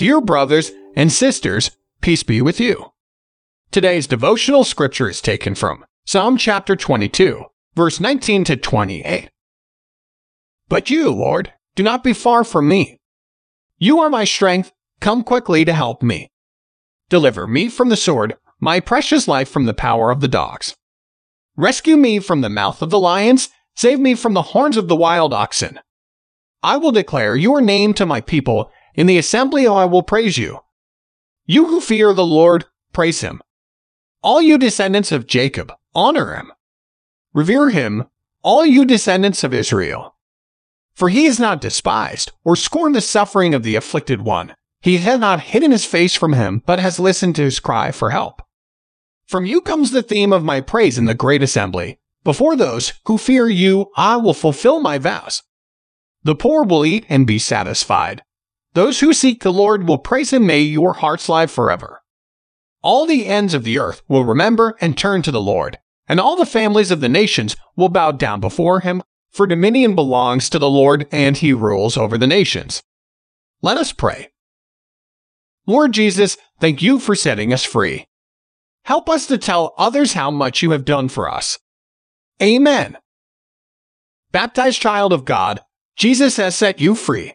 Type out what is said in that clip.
Dear brothers and sisters, peace be with you. Today's devotional scripture is taken from Psalm chapter 22, verse 19 to 28. But you, Lord, do not be far from me. You are my strength, come quickly to help me. Deliver me from the sword, my precious life from the power of the dogs. Rescue me from the mouth of the lions, save me from the horns of the wild oxen. I will declare your name to my people, in the assembly I will praise you. You who fear the Lord, praise him. All you descendants of Jacob, honor him. Revere him, all you descendants of Israel. For he has not despised or scorned the suffering of the afflicted one. He has not hidden his face from him, but has listened to his cry for help. From you comes the theme of my praise in the great assembly. Before those who fear you, I will fulfill my vows. The poor will eat and be satisfied. Those who seek the Lord will praise him, may your hearts live forever. All the ends of the earth will remember and turn to the Lord, and all the families of the nations will bow down before him, for dominion belongs to the Lord, and he rules over the nations. Let us pray. Lord Jesus, thank you for setting us free. Help us to tell others how much you have done for us. Amen. Baptized child of God, Jesus has set you free.